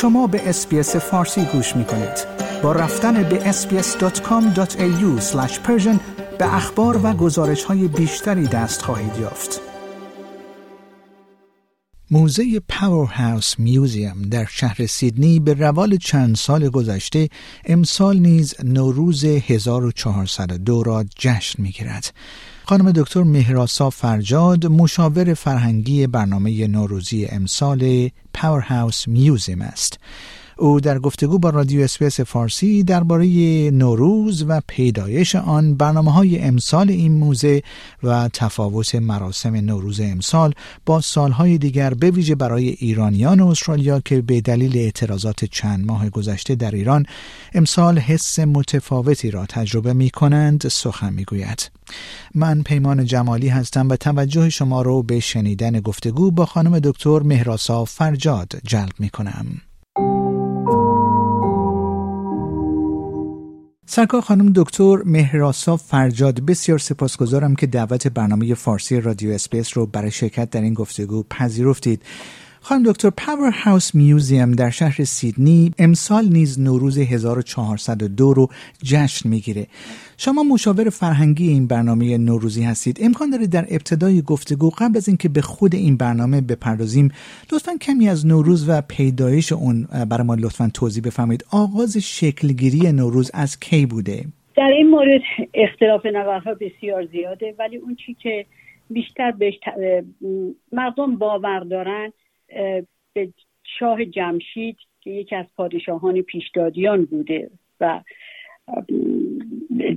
شما به SBS فارسی گوش می کنید. با رفتن به sbs.com.au به اخبار و گزارش های بیشتری دست خواهید یافت. موزه Powerhouse Museum در شهر سیدنی به روال چند سال گذشته امسال نیز نوروز 1402 را جشن می گیرد. خانم دکتر مهراسا فرجاد مشاور فرهنگی برنامه نوروزی امسال Powerhouse Museum است. او در گفتگو با رادیو اسپیس فارسی درباره نوروز و پیدایش آن برنامه های امسال این موزه و تفاوت مراسم نوروز امسال با سالهای دیگر به ویژه برای ایرانیان استرالیا که به دلیل اعتراضات چند ماه گذشته در ایران امسال حس متفاوتی را تجربه می کنند سخن می گوید. من پیمان جمالی هستم و توجه شما را به شنیدن گفتگو با خانم دکتر مهراسا فرجاد جلب می کنم. سرکار خانم دکتر مهراسا فرجاد بسیار سپاسگزارم که دعوت برنامه فارسی رادیو SBS رو برای شرکت در این گفتگو پذیرفتید. خانم دکتر Powerhouse Museum در شهر سیدنی امسال نیز نوروز 1402 رو جشن می‌گیره. شما مشاور فرهنگی این برنامه نوروزی هستید. امکان داره در ابتدای گفتگو قبل از اینکه به خود این برنامه بپردازیم لطفا کمی از نوروز و پیدایش اون برای ما لطفا توضیح بفرمایید. آغاز شکلگیری نوروز از کی بوده؟ در این مورد اختلاف نظرها بسیار زیاده ولی اون چی که بیشتر بهش مردم باور دارن به شاه جمشید که یکی از پادشاهان پیشدادیان بوده و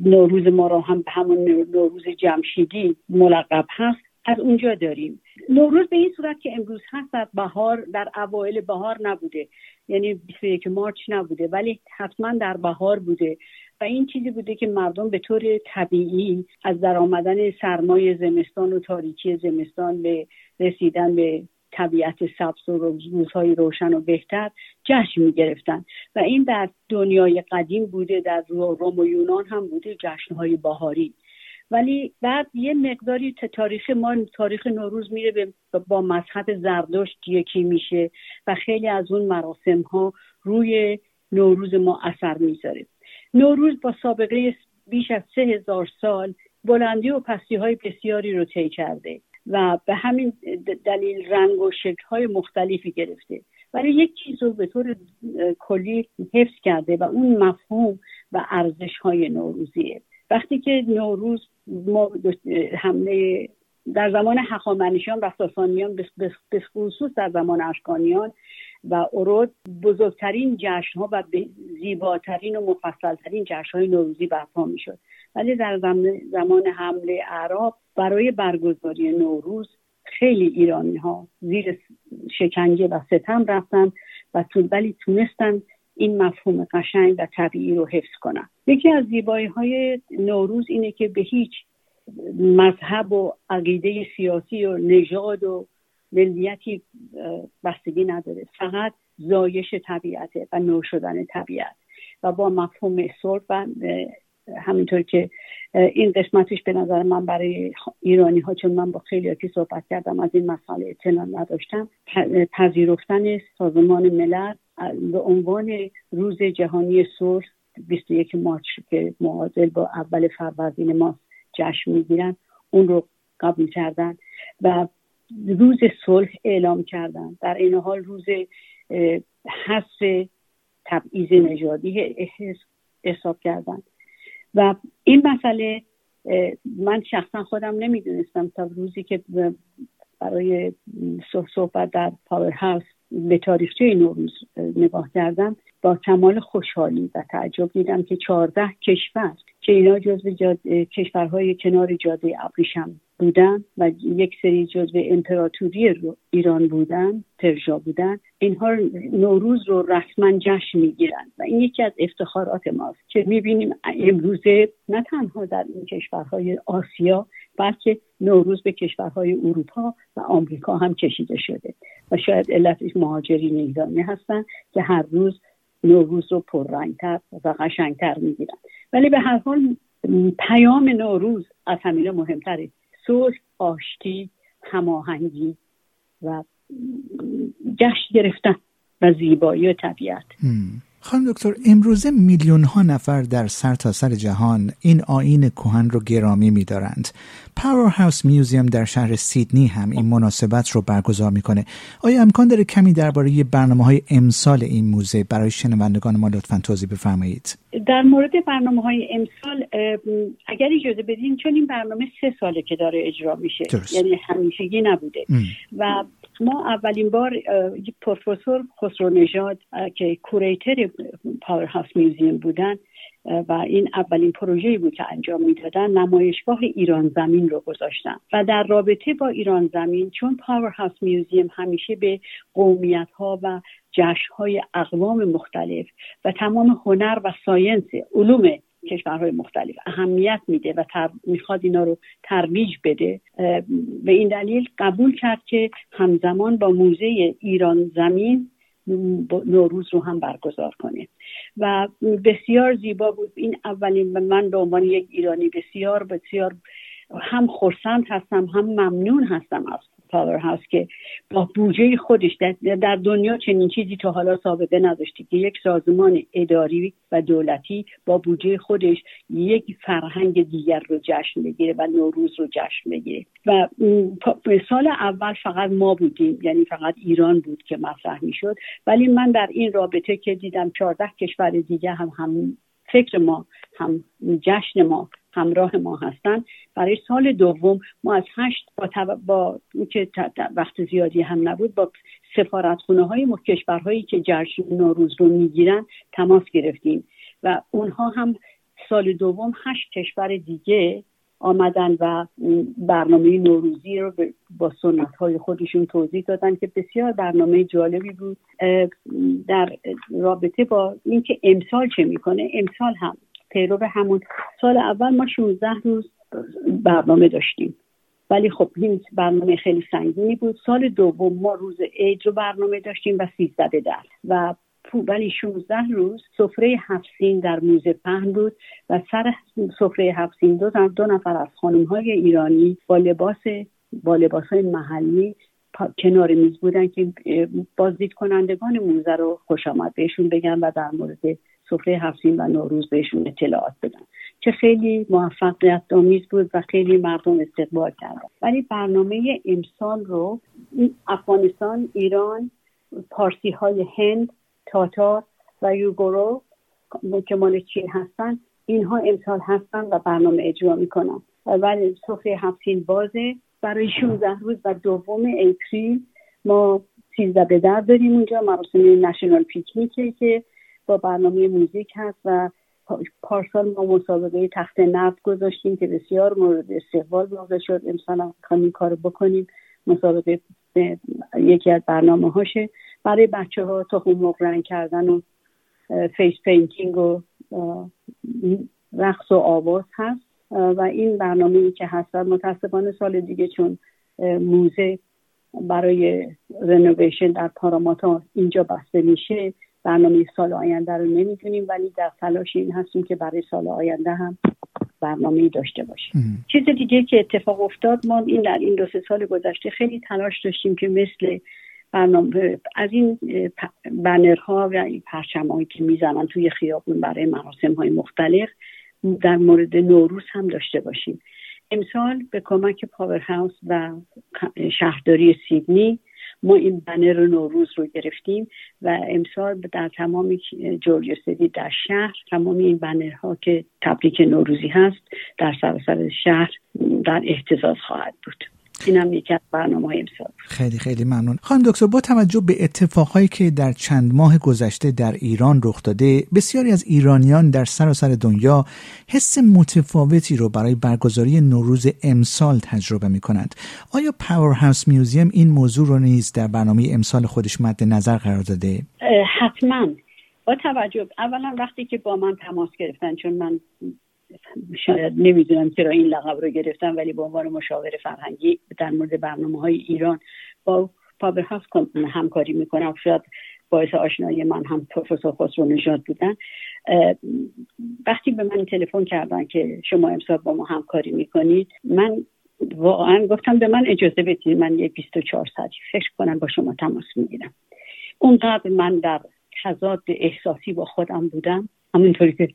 نوروز ما را هم به همون نوروز جمشیدی ملقب هست از اونجا داریم. نوروز به این صورت که امروز هست در بهار در اوایل بهار نبوده. یعنی 21 مارچ نبوده ولی حتما در بهار بوده. و این چیزی بوده که مردم به طور طبیعی از در آمدن سرمای زمستان و تاریکی زمستان به رسیدن به طبیعت سبز و روزهای روشن و بهتر جشن می گرفتن و این در دنیای قدیم بوده در روم و یونان هم بوده جشنهای بهاری. ولی بعد یه مقداری تاریخ ما تاریخ نوروز میره با مذهب زردشت یکی میشه و خیلی از اون مراسم ها روی نوروز ما اثر می‌ذاره. نوروز با سابقه بیش از سه هزار سال بلندی و پستی های بسیاری رو طی کرده. و به همین دلیل رنگ و شکل های مختلفی گرفته. ولی یک چیز رو به طور کلی حفظ کرده و اون مفهوم و ارزش های نوروزیه. وقتی که نوروز ما حمله در زمان حقامنشیان و ساسانیان به خصوص در زمان اشکانیان و ارود بزرگترین جشن ها و زیباترین و مفصلترین جشن های نوروزی برپا می شد ولی در زمان حمله عرب برای برگزاری نوروز خیلی ایرانی ها زیر شکنجه و ستم رفتن و ولی تونستن این مفهوم قشنگ و طبیعی رو حفظ کنن. یکی از زیبایی های نوروز اینه که به هیچ مذهب و عقیده سیاسی و نژاد و ملیتی بستگی نداره. فقط زایش طبیعته و نو شدن طبیعت. و با مفهوم صلح و همینطور که این قسمتش به نظر من برای ایرانی ها چون من با خیلی که صحبت کردم از این مسئله اطلاع نداشتم پذیرفتن سازمان ملل به عنوان روز جهانی صلح 21 مارچ که معادل با اول فروردین ما جشن می‌گیرن اون رو قبول کردن. و روز صلح اعلام کردن. در این حال روز حس تبعیض نژادی حساب کردن. و این مسئله من شخصا خودم نمی‌دونستم تا روزی که برای صحبت در پاور هاوس به تاریخچه نوروز نگاه کردم با کمال خوشحالی و تعجب دیدم که چهارده کشور که اینا جزو کشورهای کنار جاده ابریشم بودن و یک سری جزو امپراتوری ایران بودن پرژا بودن اینها نوروز رو رسما جشن می‌گیرن و این یکی از افتخارات ماست که می‌بینیم امروزه نه تنها در این کشورهای آسیا بلکه نوروز به کشورهای اروپا و آمریکا هم کشیده شده و شاید علتش مهاجرین ایرانی هستن که هر روز نوروز رو پررنگتر و قشنگتر می‌گیرن. ولی به هر حال پیام نوروز از همینه مهمتره. صلح آشتی هماهنگی و جشن گرفتن و زیبایی و طبیعت. خانم دکتر امروزه میلیون ها نفر در سرتاسر سر جهان این آین کهن رو گرامی میدارند. Powerhouse Museum در شهر سیدنی هم این مناسبت رو برگزار می‌کنه. آیا امکان داره کمی درباره برنامه های امسال این موزه برای شنوندگان ما لطفا توضیح بفرمایید؟ در مورد برنامه های امسال اگر اجازه بدین چون این برنامه سه ساله که داره اجرا میشه درست. یعنی همیشگی نبوده و ما اولین بار پروفسور خسرو نژاد که curator Powerhouse Museum بودن و این اولین پروژه‌ای بود که انجام می‌دادن نمایشگاه ایران زمین رو گذاشتن. و در رابطه با ایران زمین چون Powerhouse Museum همیشه به قومیت ها و جشن های اقوام مختلف و تمام هنر و science علوم کشورهای مختلف اهمیت میده و می‌خواد اینا رو ترویج بده. به این دلیل قبول کرد که همزمان با موزه ایران زمین نوروز رو هم برگزار کنه. و بسیار زیبا بود. این اولین من به عنوان یک ایرانی بسیار بسیار هم خورسند هستم هم ممنون هستم از پاور هاوس که با بودجه خودش در دنیا چنین چیزی تا حالا سابقه نداشتی که یک سازمان اداری و دولتی با بودجه خودش یک فرهنگ دیگر رو جشن بگیره و نوروز رو جشن بگیره. و سال اول فقط ما بودیم یعنی فقط ایران بود که مطرح می‌شد. ولی من در این رابطه که دیدم چهارده کشور دیگه هم هم فکر ما هم جشن ما همراه ما هستن. برای سال دوم ما از هشت با, با که وقت زیادی هم نبود با سفارتخونه های کشورهایی که جشن نوروز رو می‌گیرن تماس گرفتیم. و اونها هم سال دوم هشت کشور دیگه آمدن و برنامه نوروزی رو با سنت های خودشون توضیح دادن که بسیار برنامه جالبی بود. در رابطه با اینکه امسال چه می‌کنه؟ امسال هم پیرو همون سال اول ما 16 روز برنامه داشتیم. ولی خب این برنامه خیلی سنگینی بود. سال دوم ما روز عید رو برنامه داشتیم و 13 به در و ولی 16 روز سفره هفسین در موزه پهن بود و سر سفره هفسین دو, دو نفر از خانم های ایرانی با لباس با لباس های محلی کنار میز بودن که بازدید کنندگان موزه رو خوش آمد بهشون بگن و در مورد سفره هفتین و نوروز بهشون اطلاعات بدن که خیلی موفقیت آمیز بود و خیلی مردم استقبال کردن. ولی برنامه امسال رو افغانستان ایران پارسی های هند تاتار و یوگورو که مال چین هستن اینها امسال هستن و برنامه اجرا می‌کنن. ولی سفره هفتین بازه برای 16 روز و دوم اپریل ما سیزده به در داریم اونجا مراسم نشنال پیکنیکه که با برنامه موزیک هست و پارسال ما مسابقه تخت نفت گذاشتیم که بسیار مورد استقبال واقع شد. امسال هم این کار بکنیم. مسابقه یکی از برنامه هاشه برای بچه ها تخم رنگ کردن و face painting و رقص و آواز هست. و این برنامه ای که هست متاسفانه سال دیگه چون موزه برای renovation در پاراماتا اینجا بسته میشه. برنامه سال آینده رو نمی‌دونیم ولی در تلاش این هستیم که برای سال آینده هم برنامه داشته باشیم. چیز دیگه که اتفاق افتاد ما این در این دو سه سال گذشته خیلی تلاش داشتیم که مثل برنامه از این بنرها و این پرچم که می‌زنن توی خیابون برای مراسم های مختلف در مورد نوروز هم داشته باشیم. امسال به کمک پاور هاوس و شهرداری سیدنی ما این بنر نوروز رو گرفتیم و امسال در تمام جورجیا سیدی در شهر تمام این بنرها که تبریک نوروزی هست در سراسر شهر در احتزاز خواهد بود. این هم یکی از برنامه های امسال. خیلی خیلی ممنون. خانم دکتر با توجه به اتفاقهایی که در چند ماه گذشته در ایران رخ داده بسیاری از ایرانیان در سراسر سر دنیا حس متفاوتی رو برای برگزاری نوروز امسال تجربه می کنند آیا پاور هاوس میوزیم این موضوع رو نیز در برنامه امسال خودش مد نظر قرار داده؟ حتما. با توجه اولا وقتی که با من تماس گرفتن چون من شاید نمی‌دونم چرا این لقب رو گرفتم ولی به عنوان مشاور فرهنگی در مورد برنامه های ایران با هاوس همکاری می‌کنم. شاید باعث آشنایی من هم پروفسور خسرو نژاد بودن. وقتی به من تلفن کردن که شما امسال با ما همکاری می‌کنید من واقعا گفتم به من اجازه بدید من یه 24 ساعتی فکر کنم با شما تماس می‌گیرم. اونقدر من در تضاد احساسی با خودم بودم. همونطوری که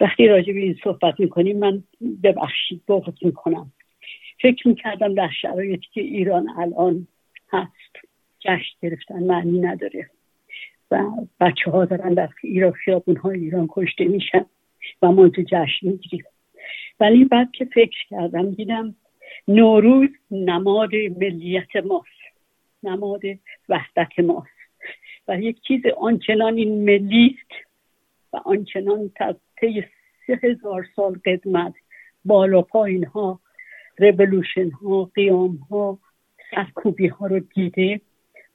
وقتی راجع به این صحبت می‌کنیم من ببخشید بغض می‌کنم. فکر می‌کردم در شرایطی که ایران الان هست جشن گرفتن معنی نداره و بچه ها دارن در ایران خیابون های ایران کشته میشن و ما تو جشن می‌گیریم. ولی بعد که فکر کردم دیدم نوروز نماد ملیت ماست نماد وحدت ماست. و یک چیز آنچنان این ملی و آنچنان طی سه هزار سال قدمت بالا پایین ها رولوشن ها قیام ها سرکوبی ها رو دیده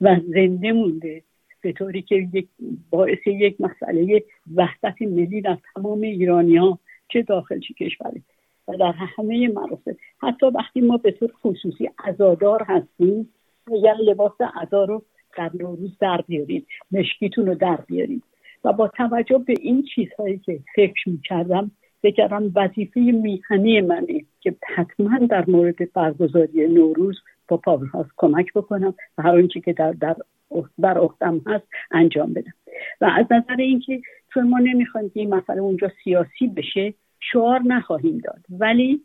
و زنده مونده. به طوری که یک باعث یک مسئله وحدت ملی در تمام ایرانی ها چه داخل چه کشوری و در همه مراسم. حتی وقتی ما به طور خصوصی ازادار هستیم اگر لباس عزا رو در نوروز در بیارید مشکیتون رو در بیارید و با توجه به این چیزهایی که فکر می‌کردم بگرم وظیفه میهنی منه که حتما در مورد برگزاری نوروز با پاورهاوس کمک بکنم و هر آنچه که در در بر عهدم هست انجام بدم. و از نظر اینکه چون ما نمی‌خوایم که این مسئله اونجا سیاسی بشه شعار نخواهیم داد. ولی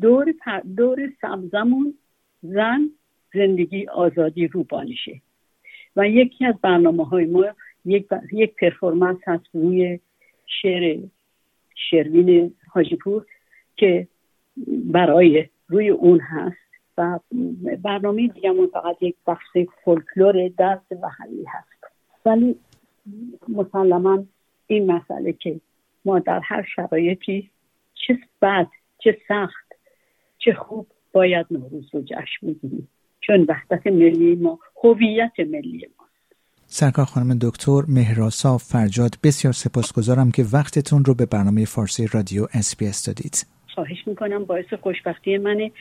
دور دور سبزمون زن زندگی آزادی روبانشه و یکی از برنامه های ما یک, یک پرفورمنس هست روی شعر شروین حاجیپور که برای روی اون هست و برنامه دیگه فقط یک بخش فولکلور دست و حلی هست. ولی مسلما این مسئله که ما در هر شرایطی چه بد چه سخت چه خوب باید نوروز رو جشن بگیریم. چون وحدت ملی ما هویت ملی سرکار خانم دکتر مهراسا فرجاد بسیار سپاسگزارم که وقتتون رو به برنامه فارسی رادیو اس دادید. خواهش می‌کنم باعث خوشبختی منه.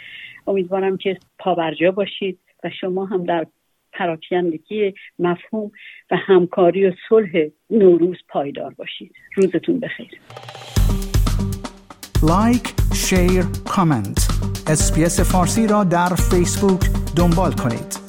امیدوارم که پابرجا باشید و شما هم در پراکندگی مفهوم و همکاری و صلح نوروز پایدار باشید. روزتون بخیر. like share comment SBS فارسی را در فیسبوک دنبال کنید.